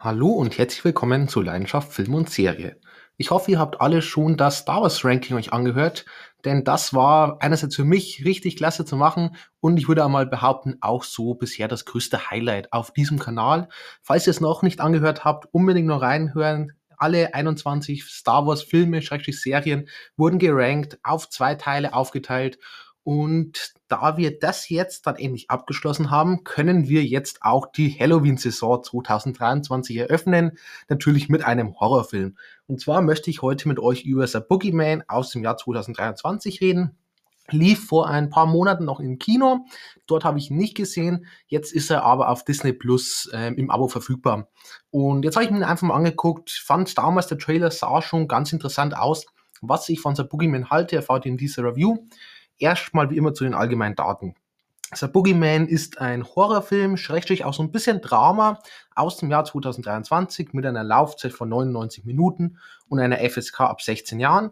Hallo und herzlich willkommen zu Leidenschaft Film und Serie. Ich hoffe, ihr habt alle schon das Star Wars Ranking euch angehört, denn das war einerseits für mich richtig klasse zu machen und ich würde einmal behaupten, auch so bisher das größte Highlight auf diesem Kanal. Falls ihr es noch nicht angehört habt, unbedingt noch reinhören. Alle 21 Star Wars Filme, Schrägstrich Serien wurden gerankt, auf zwei Teile aufgeteilt und da wir das jetzt dann endlich abgeschlossen haben, können wir jetzt auch die Halloween-Saison 2023 eröffnen. Natürlich mit einem Horrorfilm. Und zwar möchte ich heute mit euch über The Boogeyman aus dem Jahr 2023 reden. Lief vor ein paar Monaten noch im Kino. Dort habe ich ihn nicht gesehen. Jetzt ist er aber auf Disney Plus ähm, im Abo verfügbar. Und jetzt habe ich mir einfach mal angeguckt. Fand damals der Trailer sah schon ganz interessant aus. Was ich von The Boogeyman halte, erfahrt ihr in dieser Review erstmal wie immer zu den allgemeinen Daten. The Boogeyman ist ein Horrorfilm, schrägstrich auch so ein bisschen Drama aus dem Jahr 2023 mit einer Laufzeit von 99 Minuten und einer FSK ab 16 Jahren.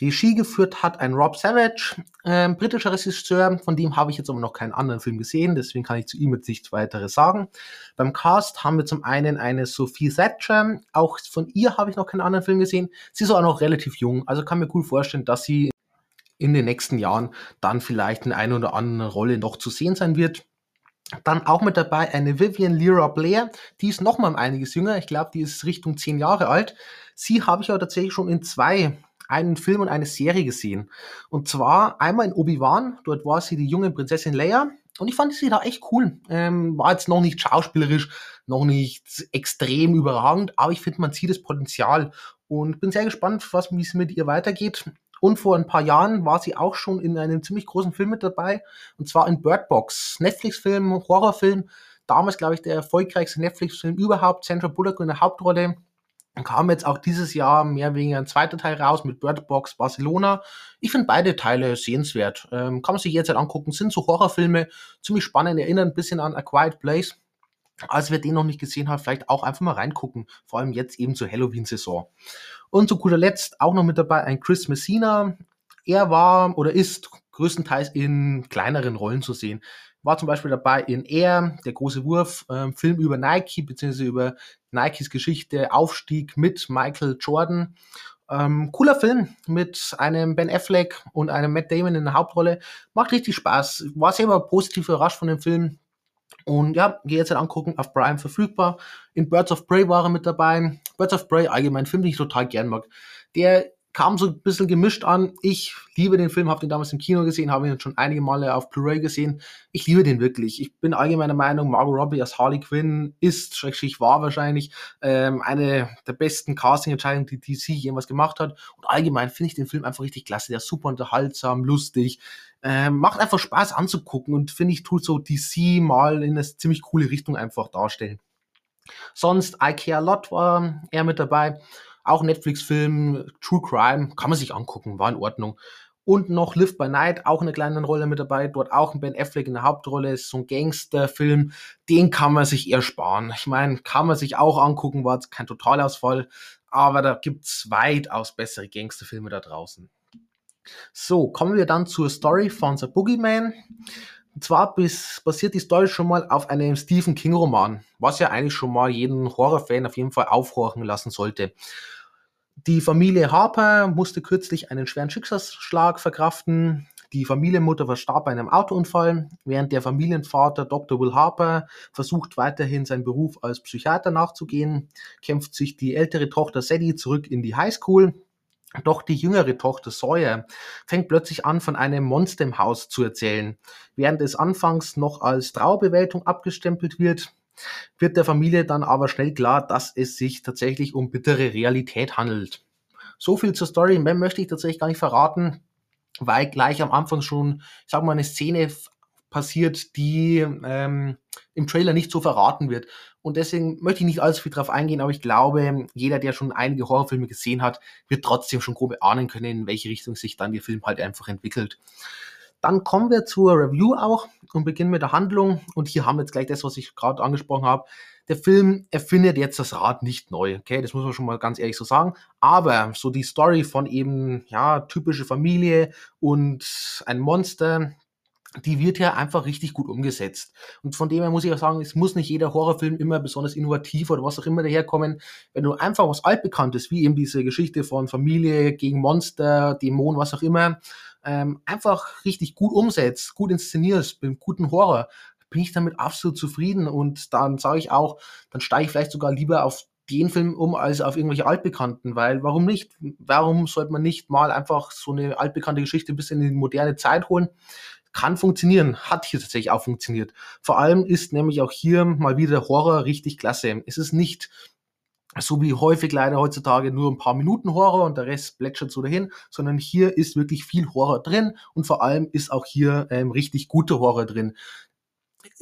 Regie geführt hat ein Rob Savage, äh, britischer Regisseur, von dem habe ich jetzt aber noch keinen anderen Film gesehen, deswegen kann ich zu ihm jetzt nichts weiteres sagen. Beim Cast haben wir zum einen eine Sophie Thatcher, auch von ihr habe ich noch keinen anderen Film gesehen. Sie ist auch noch relativ jung, also kann mir gut vorstellen, dass sie in den nächsten Jahren dann vielleicht in einer oder anderen Rolle noch zu sehen sein wird. Dann auch mit dabei eine Vivian Lyra Blair, die ist noch mal um einiges jünger. Ich glaube, die ist Richtung zehn Jahre alt. Sie habe ich aber tatsächlich schon in zwei, einen Film und eine Serie gesehen. Und zwar einmal in Obi-Wan, dort war sie die junge Prinzessin Leia. Und ich fand sie da echt cool. Ähm, war jetzt noch nicht schauspielerisch, noch nicht extrem überragend, aber ich finde, man sieht das Potenzial. Und bin sehr gespannt, was wie es mit ihr weitergeht. Und vor ein paar Jahren war sie auch schon in einem ziemlich großen Film mit dabei. Und zwar in Bird Box. Netflix-Film, Horrorfilm. Damals, glaube ich, der erfolgreichste Netflix-Film überhaupt. Sandra Bullock in der Hauptrolle. Und kam jetzt auch dieses Jahr mehr wegen ein zweiter Teil raus mit Bird Box Barcelona. Ich finde beide Teile sehenswert. Ähm, kann man sich jetzt halt angucken. Sind so Horrorfilme, ziemlich spannend, erinnern ein bisschen an A Quiet Place. Als wer den noch nicht gesehen hat, vielleicht auch einfach mal reingucken. Vor allem jetzt eben zur Halloween-Saison. Und zu guter Letzt auch noch mit dabei ein Chris Messina. Er war oder ist größtenteils in kleineren Rollen zu sehen. War zum Beispiel dabei in Air, der große Wurf, ähm, Film über Nike, beziehungsweise über Nikes Geschichte, Aufstieg mit Michael Jordan. Ähm, cooler Film mit einem Ben Affleck und einem Matt Damon in der Hauptrolle. Macht richtig Spaß. War selber positiv überrascht von dem Film. Und ja, geh jetzt halt angucken, auf Prime verfügbar. In Birds of Prey war er mit dabei. Birds of Prey, allgemein Film, den ich total gern mag. Der kam so ein bisschen gemischt an. Ich liebe den Film, habe den damals im Kino gesehen, habe ihn schon einige Male auf Blu-ray gesehen. Ich liebe den wirklich. Ich bin allgemeiner Meinung, Margot Robbie als Harley Quinn ist, schrägstrich war wahrscheinlich, ähm, eine der besten Casting-Entscheidungen, die DC jemals gemacht hat. Und allgemein finde ich den Film einfach richtig klasse. Der ist super unterhaltsam, lustig. Ähm, macht einfach Spaß anzugucken und finde ich, tut so DC mal in eine ziemlich coole Richtung einfach darstellen. Sonst Ikea Lot war er mit dabei. Auch Netflix-Film, True Crime, kann man sich angucken, war in Ordnung. Und noch Live by Night, auch eine kleine Rolle mit dabei. Dort auch ein Ben Affleck in der Hauptrolle, ist so ein Gangsterfilm. Den kann man sich eher sparen. Ich meine, kann man sich auch angucken, war jetzt kein Totalausfall. Aber da gibt's weitaus bessere Gangsterfilme da draußen. So, kommen wir dann zur Story von The Boogeyman. Und zwar bis, basiert die Story schon mal auf einem Stephen King Roman, was ja eigentlich schon mal jeden Horrorfan auf jeden Fall aufhorchen lassen sollte. Die Familie Harper musste kürzlich einen schweren Schicksalsschlag verkraften. Die Familienmutter verstarb bei einem Autounfall, während der Familienvater Dr. Will Harper versucht weiterhin seinen Beruf als Psychiater nachzugehen, kämpft sich die ältere Tochter Sadie zurück in die Highschool doch die jüngere Tochter Sawyer fängt plötzlich an, von einem Monster im Haus zu erzählen. Während es anfangs noch als Trauerbewältigung abgestempelt wird, wird der Familie dann aber schnell klar, dass es sich tatsächlich um bittere Realität handelt. So viel zur Story. Mehr möchte ich tatsächlich gar nicht verraten, weil gleich am Anfang schon, ich sag mal, eine Szene passiert, die ähm, im Trailer nicht so verraten wird. Und deswegen möchte ich nicht allzu viel drauf eingehen, aber ich glaube, jeder, der schon einige Horrorfilme gesehen hat, wird trotzdem schon grob ahnen können, in welche Richtung sich dann der Film halt einfach entwickelt. Dann kommen wir zur Review auch und beginnen mit der Handlung. Und hier haben wir jetzt gleich das, was ich gerade angesprochen habe. Der Film erfindet jetzt das Rad nicht neu, okay? Das muss man schon mal ganz ehrlich so sagen. Aber so die Story von eben, ja, typische Familie und ein Monster, die wird ja einfach richtig gut umgesetzt. Und von dem her muss ich auch sagen, es muss nicht jeder Horrorfilm immer besonders innovativ oder was auch immer daherkommen. Wenn du einfach was altbekanntes, wie eben diese Geschichte von Familie gegen Monster, Dämon, was auch immer, ähm, einfach richtig gut umsetzt, gut inszenierst, mit guten Horror, bin ich damit absolut zufrieden. Und dann sage ich auch, dann steige ich vielleicht sogar lieber auf den Film um als auf irgendwelche altbekannten, weil warum nicht? Warum sollte man nicht mal einfach so eine altbekannte Geschichte ein bisschen in die moderne Zeit holen? Kann funktionieren, hat hier tatsächlich auch funktioniert. Vor allem ist nämlich auch hier mal wieder Horror richtig klasse. Es ist nicht so wie häufig leider heutzutage nur ein paar Minuten Horror und der Rest plätschert so dahin, sondern hier ist wirklich viel Horror drin und vor allem ist auch hier ähm, richtig gute Horror drin.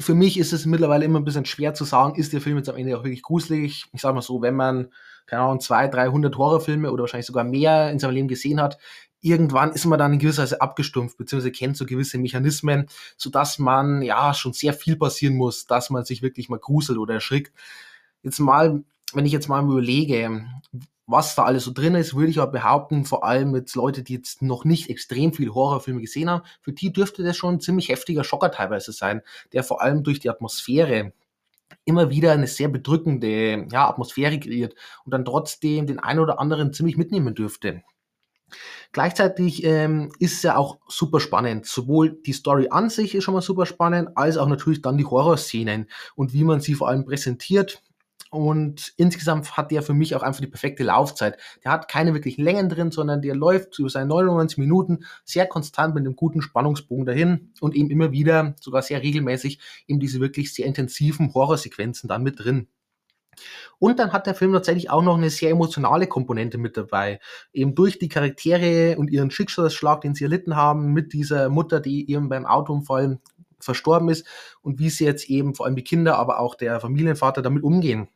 Für mich ist es mittlerweile immer ein bisschen schwer zu sagen, ist der Film jetzt am Ende auch wirklich gruselig. Ich sag mal so, wenn man, keine Ahnung, 200, 300 Horrorfilme oder wahrscheinlich sogar mehr in seinem Leben gesehen hat, irgendwann ist man dann in gewisser Weise abgestumpft, beziehungsweise kennt so gewisse Mechanismen, so dass man ja schon sehr viel passieren muss, dass man sich wirklich mal gruselt oder erschrickt. Jetzt mal, wenn ich jetzt mal überlege, was da alles so drin ist, würde ich aber behaupten, vor allem mit Leute, die jetzt noch nicht extrem viel Horrorfilme gesehen haben, für die dürfte das schon ein ziemlich heftiger Schocker teilweise sein, der vor allem durch die Atmosphäre immer wieder eine sehr bedrückende ja, Atmosphäre kreiert und dann trotzdem den einen oder anderen ziemlich mitnehmen dürfte. Gleichzeitig ähm, ist es ja auch super spannend. Sowohl die Story an sich ist schon mal super spannend, als auch natürlich dann die Horrorszenen und wie man sie vor allem präsentiert. Und insgesamt hat der für mich auch einfach die perfekte Laufzeit. Der hat keine wirklichen Längen drin, sondern der läuft über seine 99 Minuten sehr konstant mit einem guten Spannungsbogen dahin und eben immer wieder, sogar sehr regelmäßig, eben diese wirklich sehr intensiven Horrorsequenzen dann mit drin. Und dann hat der Film tatsächlich auch noch eine sehr emotionale Komponente mit dabei. Eben durch die Charaktere und ihren Schicksalsschlag, den sie erlitten haben, mit dieser Mutter, die eben beim Autounfall verstorben ist und wie sie jetzt eben vor allem die Kinder, aber auch der Familienvater damit umgehen.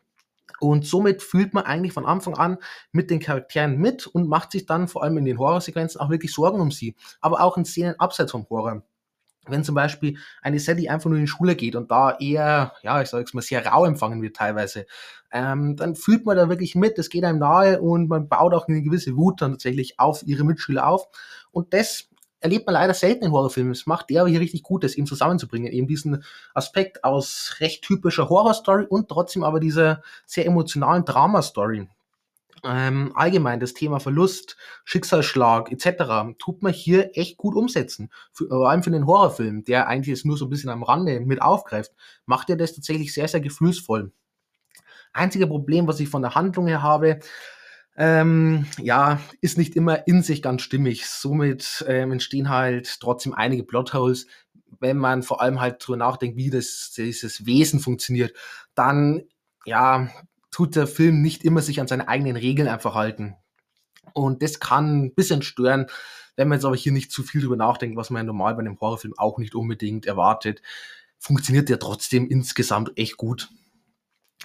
Und somit fühlt man eigentlich von Anfang an mit den Charakteren mit und macht sich dann vor allem in den Horrorsequenzen auch wirklich Sorgen um sie. Aber auch in Szenen abseits vom Horror wenn zum Beispiel eine Sally einfach nur in die Schule geht und da eher, ja, ich sage jetzt mal, sehr rau empfangen wird teilweise, ähm, dann fühlt man da wirklich mit, es geht einem nahe und man baut auch eine gewisse Wut dann tatsächlich auf ihre Mitschüler auf. Und das erlebt man leider selten in Horrorfilmen. Es macht der aber hier richtig gut, das eben zusammenzubringen. Eben diesen Aspekt aus recht typischer Horrorstory und trotzdem aber dieser sehr emotionalen Drama-Story ähm, allgemein das Thema Verlust, Schicksalsschlag etc. tut man hier echt gut umsetzen. Für, vor allem für den Horrorfilm, der eigentlich jetzt nur so ein bisschen am Rande mit aufgreift, macht er das tatsächlich sehr, sehr gefühlsvoll. Einzige Problem, was ich von der Handlung her habe, ähm, ja, ist nicht immer in sich ganz stimmig. Somit ähm, entstehen halt trotzdem einige Plotholes, wenn man vor allem halt drüber nachdenkt, wie das, dieses Wesen funktioniert, dann ja, tut der Film nicht immer sich an seine eigenen Regeln einfach halten. Und das kann ein bisschen stören, wenn man jetzt aber hier nicht zu viel drüber nachdenkt, was man normal bei einem Horrorfilm auch nicht unbedingt erwartet, funktioniert der trotzdem insgesamt echt gut.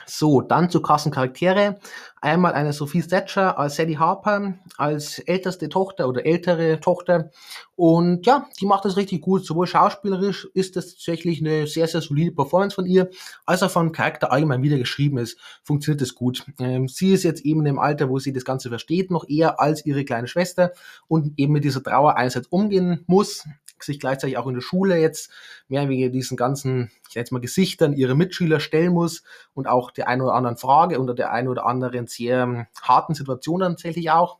So, dann zu krassen Charaktere. Einmal eine Sophie Thatcher als Sadie Harper, als älteste Tochter oder ältere Tochter. Und ja, die macht das richtig gut. Sowohl schauspielerisch ist das tatsächlich eine sehr, sehr solide Performance von ihr, als auch vom Charakter allgemein wieder geschrieben ist, funktioniert das gut. Ähm, sie ist jetzt eben im Alter, wo sie das Ganze versteht, noch eher als ihre kleine Schwester und eben mit dieser Trauer einerseits umgehen muss, sich gleichzeitig auch in der Schule jetzt mehr wegen diesen ganzen, ich sag jetzt mal, Gesichtern ihre Mitschüler stellen muss und auch der einen oder anderen Frage unter der einen oder anderen sehr ähm, harten Situation tatsächlich auch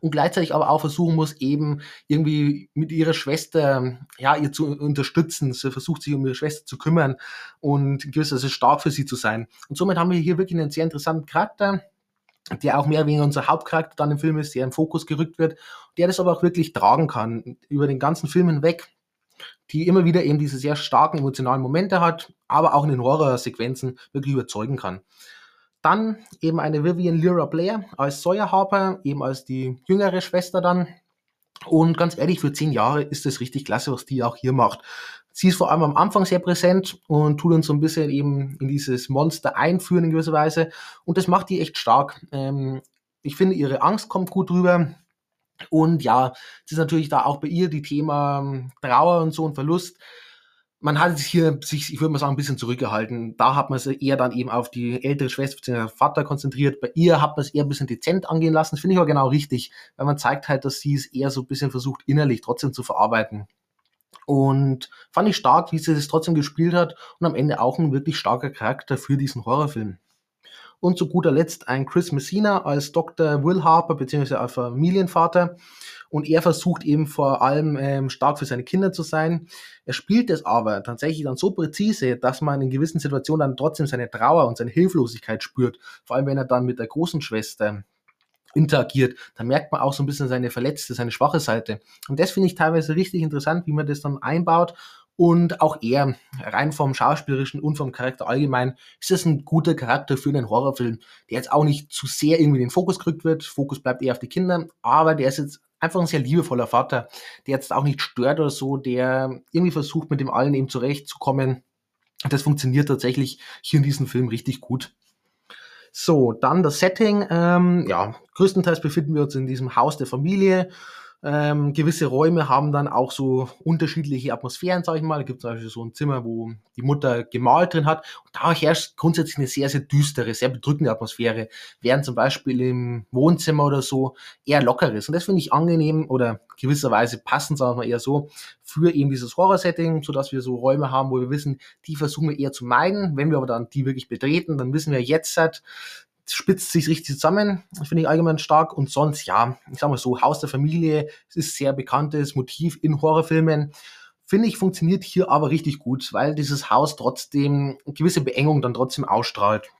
und gleichzeitig aber auch versuchen muss, eben irgendwie mit ihrer Schwester, ja, ihr zu unterstützen. Sie versucht sich um ihre Schwester zu kümmern und gewisserweise stark für sie zu sein. Und somit haben wir hier wirklich einen sehr interessanten Charakter, der auch mehr oder weniger unser Hauptcharakter dann im Film ist, der im Fokus gerückt wird, der das aber auch wirklich tragen kann, über den ganzen Film hinweg, die immer wieder eben diese sehr starken emotionalen Momente hat, aber auch in den Horrorsequenzen wirklich überzeugen kann. Dann eben eine Vivian Lyra Blair als Sawyer Harper, eben als die jüngere Schwester dann. Und ganz ehrlich, für zehn Jahre ist es richtig klasse, was die auch hier macht. Sie ist vor allem am Anfang sehr präsent und tut uns so ein bisschen eben in dieses Monster einführen in gewisser Weise. Und das macht die echt stark. Ähm, ich finde, ihre Angst kommt gut rüber. Und ja, es ist natürlich da auch bei ihr die Thema ähm, Trauer und so und Verlust. Man hat sich hier ich würde mal sagen, ein bisschen zurückgehalten. Da hat man sich eher dann eben auf die ältere Schwester bzw. Vater konzentriert. Bei ihr hat man es eher ein bisschen dezent angehen lassen. Das finde ich aber genau richtig, weil man zeigt halt, dass sie es eher so ein bisschen versucht, innerlich trotzdem zu verarbeiten. Und fand ich stark, wie sie das trotzdem gespielt hat und am Ende auch ein wirklich starker Charakter für diesen Horrorfilm. Und zu guter Letzt ein Chris Messina als Dr. Will Harper bzw. als Familienvater. Und er versucht eben vor allem ähm, stark für seine Kinder zu sein. Er spielt es aber tatsächlich dann so präzise, dass man in gewissen Situationen dann trotzdem seine Trauer und seine Hilflosigkeit spürt. Vor allem wenn er dann mit der großen Schwester interagiert, dann merkt man auch so ein bisschen seine verletzte, seine schwache Seite. Und das finde ich teilweise richtig interessant, wie man das dann einbaut und auch er, rein vom Schauspielerischen und vom Charakter allgemein, ist es ein guter Charakter für einen Horrorfilm, der jetzt auch nicht zu sehr irgendwie den Fokus gerückt wird. Fokus bleibt eher auf die Kinder, aber der ist jetzt einfach ein sehr liebevoller Vater, der jetzt auch nicht stört oder so, der irgendwie versucht, mit dem allen eben zurechtzukommen. Das funktioniert tatsächlich hier in diesem Film richtig gut. So, dann das Setting. Ähm, ja, größtenteils befinden wir uns in diesem Haus der Familie. Ähm, gewisse Räume haben dann auch so unterschiedliche Atmosphären, sage ich mal. Da gibt es zum Beispiel so ein Zimmer, wo die Mutter gemalt drin hat. Und da herrscht grundsätzlich eine sehr, sehr düstere, sehr bedrückende Atmosphäre. Während zum Beispiel im Wohnzimmer oder so eher locker ist. Und das finde ich angenehm oder gewisserweise passend, sagen wir eher so, für eben dieses Horror-Setting, sodass wir so Räume haben, wo wir wissen, die versuchen wir eher zu meiden. Wenn wir aber dann die wirklich betreten, dann wissen wir jetzt, spitzt sich richtig zusammen, finde ich allgemein stark. Und sonst, ja, ich sag mal so, Haus der Familie, es ist sehr bekanntes Motiv in Horrorfilmen. Finde ich, funktioniert hier aber richtig gut, weil dieses Haus trotzdem gewisse Beengung dann trotzdem ausstrahlt.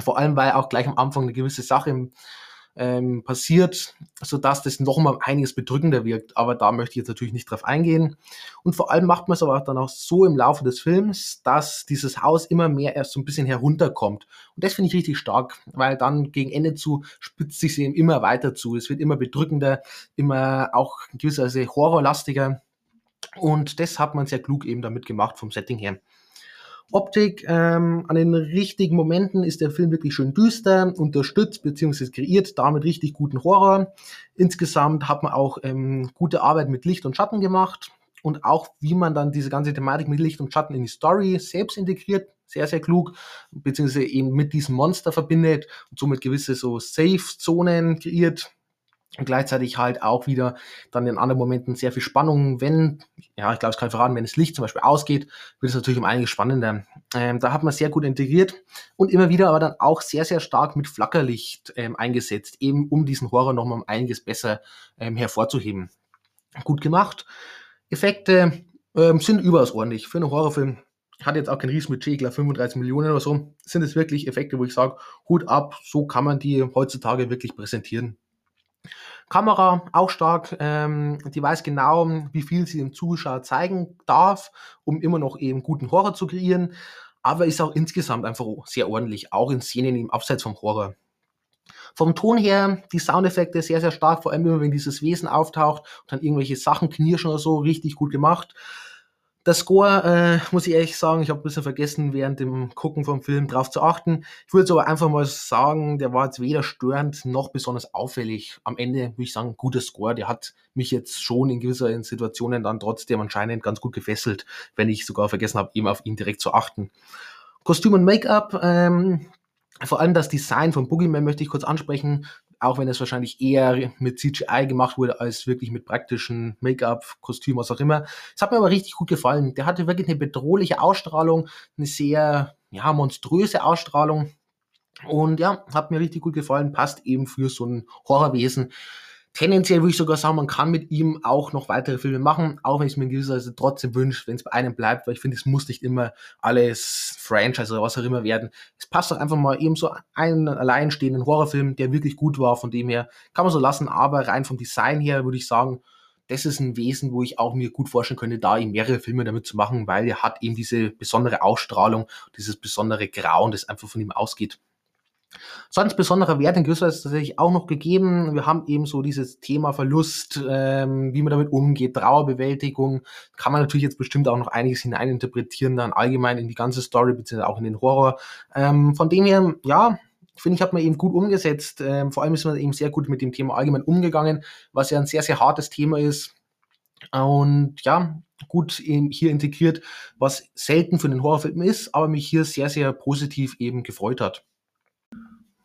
Vor allem, weil auch gleich am Anfang eine gewisse Sache ähm, passiert, sodass das nochmal einiges bedrückender wirkt. Aber da möchte ich jetzt natürlich nicht drauf eingehen. Und vor allem macht man es aber dann auch so im Laufe des Films, dass dieses Haus immer mehr erst so ein bisschen herunterkommt. Und das finde ich richtig stark, weil dann gegen Ende zu spitzt sich eben immer weiter zu. Es wird immer bedrückender, immer auch in gewisser Weise horrorlastiger. Und das hat man sehr klug eben damit gemacht vom Setting her. Optik, ähm, an den richtigen Momenten ist der Film wirklich schön düster, unterstützt bzw. kreiert damit richtig guten Horror. Insgesamt hat man auch ähm, gute Arbeit mit Licht und Schatten gemacht und auch wie man dann diese ganze Thematik mit Licht und Schatten in die Story selbst integriert, sehr, sehr klug, beziehungsweise eben mit diesem Monster verbindet und somit gewisse so Safe-Zonen kreiert, und gleichzeitig halt auch wieder dann in anderen Momenten sehr viel Spannung, wenn, ja, ich glaube, es kann verraten, wenn das Licht zum Beispiel ausgeht, wird es natürlich um einiges spannender. Ähm, da hat man sehr gut integriert und immer wieder aber dann auch sehr, sehr stark mit Flackerlicht ähm, eingesetzt, eben um diesen Horror nochmal um einiges besser ähm, hervorzuheben. Gut gemacht. Effekte ähm, sind überaus ordentlich. Für einen Horrorfilm hat jetzt auch kein Riesenbudget, ich glaube 35 Millionen oder so, sind es wirklich Effekte, wo ich sage, Hut ab, so kann man die heutzutage wirklich präsentieren. Kamera auch stark, ähm, die weiß genau, wie viel sie dem Zuschauer zeigen darf, um immer noch eben guten Horror zu kreieren, aber ist auch insgesamt einfach sehr ordentlich, auch in Szenen im Abseits vom Horror. Vom Ton her, die Soundeffekte sehr, sehr stark, vor allem immer wenn dieses Wesen auftaucht und dann irgendwelche Sachen knirschen oder so, richtig gut gemacht. Der Score, äh, muss ich ehrlich sagen, ich habe ein bisschen vergessen, während dem Gucken vom Film drauf zu achten. Ich würde aber einfach mal sagen, der war jetzt weder störend noch besonders auffällig. Am Ende würde ich sagen, guter Score. Der hat mich jetzt schon in gewisser Situationen dann trotzdem anscheinend ganz gut gefesselt, wenn ich sogar vergessen habe, eben auf ihn direkt zu achten. Kostüm und Make-up, ähm, vor allem das Design von Boogeyman möchte ich kurz ansprechen auch wenn es wahrscheinlich eher mit CGI gemacht wurde, als wirklich mit praktischen Make-up, Kostüm, was auch immer. Es hat mir aber richtig gut gefallen. Der hatte wirklich eine bedrohliche Ausstrahlung, eine sehr, ja, monströse Ausstrahlung. Und ja, hat mir richtig gut gefallen, passt eben für so ein Horrorwesen tendenziell würde ich sogar sagen, man kann mit ihm auch noch weitere Filme machen, auch wenn ich es mir in gewisser Weise trotzdem wünsche, wenn es bei einem bleibt, weil ich finde, es muss nicht immer alles Franchise oder was auch immer werden. Es passt doch einfach mal eben so einen alleinstehenden Horrorfilm, der wirklich gut war, von dem her kann man so lassen, aber rein vom Design her würde ich sagen, das ist ein Wesen, wo ich auch mir gut vorstellen könnte, da eben mehrere Filme damit zu machen, weil er hat eben diese besondere Ausstrahlung, dieses besondere Grauen, das einfach von ihm ausgeht. Sonst besonderer Wert in gewisser Weise tatsächlich auch noch gegeben. Wir haben eben so dieses Thema Verlust, ähm, wie man damit umgeht, Trauerbewältigung. Kann man natürlich jetzt bestimmt auch noch einiges hineininterpretieren, dann allgemein in die ganze Story, beziehungsweise auch in den Horror. Ähm, von dem her, ja, finde ich, hat man eben gut umgesetzt. Ähm, vor allem ist man eben sehr gut mit dem Thema allgemein umgegangen, was ja ein sehr, sehr hartes Thema ist. Und ja, gut hier integriert, was selten für den Horrorfilm ist, aber mich hier sehr, sehr positiv eben gefreut hat.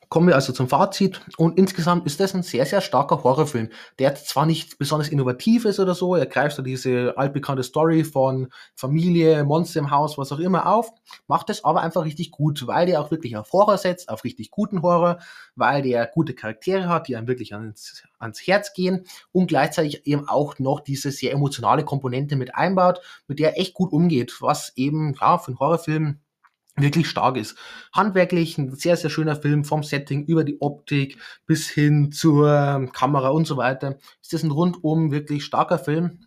Kommen wir also zum Fazit. Und insgesamt ist das ein sehr, sehr starker Horrorfilm. Der zwar nicht besonders innovativ ist oder so, er greift so diese altbekannte Story von Familie, Monster im Haus, was auch immer auf, macht es aber einfach richtig gut, weil der auch wirklich auf Horror setzt, auf richtig guten Horror, weil der gute Charaktere hat, die einem wirklich ans, ans Herz gehen und gleichzeitig eben auch noch diese sehr emotionale Komponente mit einbaut, mit der er echt gut umgeht, was eben ja, für einen Horrorfilm wirklich stark ist. Handwerklich ein sehr, sehr schöner Film vom Setting über die Optik bis hin zur ähm, Kamera und so weiter. Ist das ein rundum wirklich starker Film,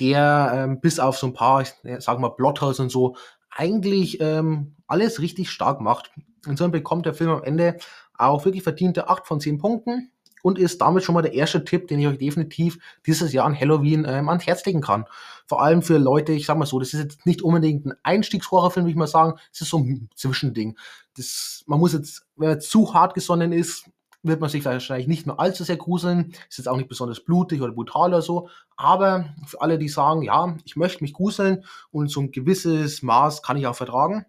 der ähm, bis auf so ein paar, ich sag mal, Plothouse und so, eigentlich ähm, alles richtig stark macht. So bekommt der Film am Ende auch wirklich verdiente 8 von 10 Punkten und ist damit schon mal der erste Tipp, den ich euch definitiv dieses Jahr an Halloween ähm, ans Herz legen kann. Vor allem für Leute, ich sag mal so, das ist jetzt nicht unbedingt ein Einstiegshorrorfilm, würde ich mal sagen, es ist so ein Zwischending. Das, man muss jetzt, wenn man zu hart gesonnen ist, wird man sich wahrscheinlich nicht mehr allzu sehr gruseln. Ist jetzt auch nicht besonders blutig oder brutal oder so. Aber für alle, die sagen, ja, ich möchte mich gruseln und so ein gewisses Maß kann ich auch vertragen,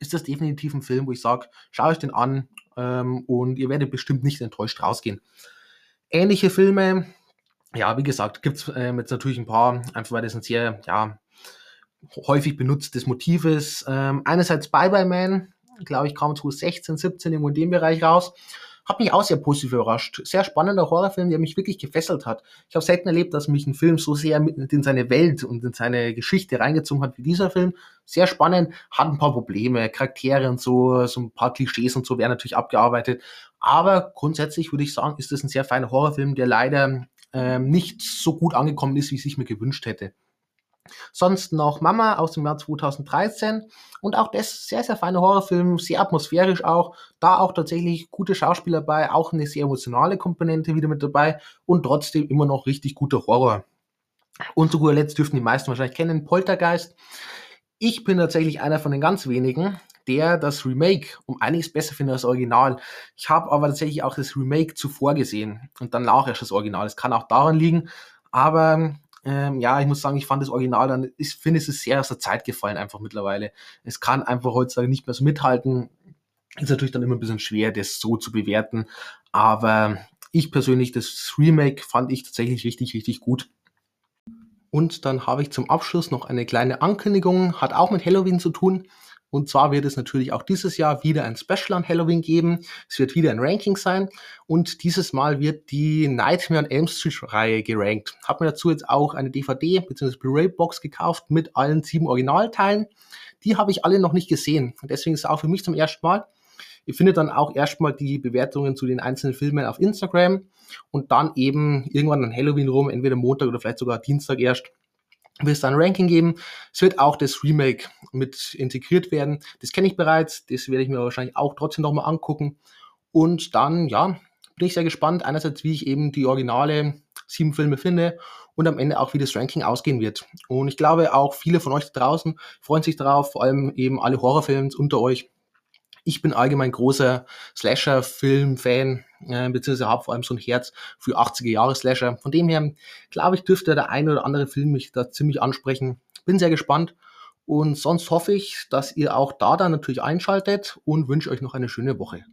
ist das definitiv ein Film, wo ich sage, schaut euch den an ähm, und ihr werdet bestimmt nicht enttäuscht rausgehen. Ähnliche Filme, ja, wie gesagt, gibt es ähm, jetzt natürlich ein paar, einfach weil das ein sehr, ja, häufig benutztes Motiv ist. Ähm, einerseits Bye Bye Man, glaube ich, kam 2016, 17 irgendwo in dem Bereich raus. Hat mich auch sehr positiv überrascht. Sehr spannender Horrorfilm, der mich wirklich gefesselt hat. Ich habe selten erlebt, dass mich ein Film so sehr mit in seine Welt und in seine Geschichte reingezogen hat wie dieser Film. Sehr spannend, hat ein paar Probleme, Charaktere und so, so ein paar Klischees und so werden natürlich abgearbeitet. Aber grundsätzlich würde ich sagen, ist das ein sehr feiner Horrorfilm, der leider ähm, nicht so gut angekommen ist, wie ich es mir gewünscht hätte. Sonst noch Mama aus dem Jahr 2013 und auch das sehr, sehr feine Horrorfilm, sehr atmosphärisch auch. Da auch tatsächlich gute Schauspieler dabei, auch eine sehr emotionale Komponente wieder mit dabei und trotzdem immer noch richtig guter Horror. Und zu guter Letzt dürften die meisten wahrscheinlich kennen, Poltergeist. Ich bin tatsächlich einer von den ganz wenigen, der das Remake um einiges besser findet als das Original. Ich habe aber tatsächlich auch das Remake zuvor gesehen und danach erst das Original. Es kann auch daran liegen, aber ähm, ja, ich muss sagen, ich fand das Original dann, ich finde, es ist sehr aus der Zeit gefallen einfach mittlerweile. Es kann einfach heutzutage nicht mehr so mithalten. Ist natürlich dann immer ein bisschen schwer, das so zu bewerten. Aber ich persönlich, das Remake fand ich tatsächlich richtig, richtig gut. Und dann habe ich zum Abschluss noch eine kleine Ankündigung, hat auch mit Halloween zu tun. Und zwar wird es natürlich auch dieses Jahr wieder ein Special an Halloween geben. Es wird wieder ein Ranking sein. Und dieses Mal wird die Nightmare on Elm Street Reihe gerankt. Hab mir dazu jetzt auch eine DVD bzw. Blu-ray Box gekauft mit allen sieben Originalteilen. Die habe ich alle noch nicht gesehen. Und deswegen ist es auch für mich zum ersten Mal. Ihr findet dann auch erstmal die Bewertungen zu den einzelnen Filmen auf Instagram und dann eben irgendwann an Halloween rum, entweder Montag oder vielleicht sogar Dienstag erst, wird es dann ein Ranking geben. Es wird auch das Remake mit integriert werden. Das kenne ich bereits, das werde ich mir wahrscheinlich auch trotzdem nochmal angucken. Und dann, ja, bin ich sehr gespannt. Einerseits, wie ich eben die originale sieben Filme finde und am Ende auch, wie das Ranking ausgehen wird. Und ich glaube, auch viele von euch draußen freuen sich darauf, vor allem eben alle Horrorfans unter euch. Ich bin allgemein großer Slasher-Film-Fan, äh, beziehungsweise habe vor allem so ein Herz für 80er-Jahre-Slasher. Von dem her, glaube ich, dürfte der eine oder andere Film mich da ziemlich ansprechen. Bin sehr gespannt. Und sonst hoffe ich, dass ihr auch da dann natürlich einschaltet und wünsche euch noch eine schöne Woche.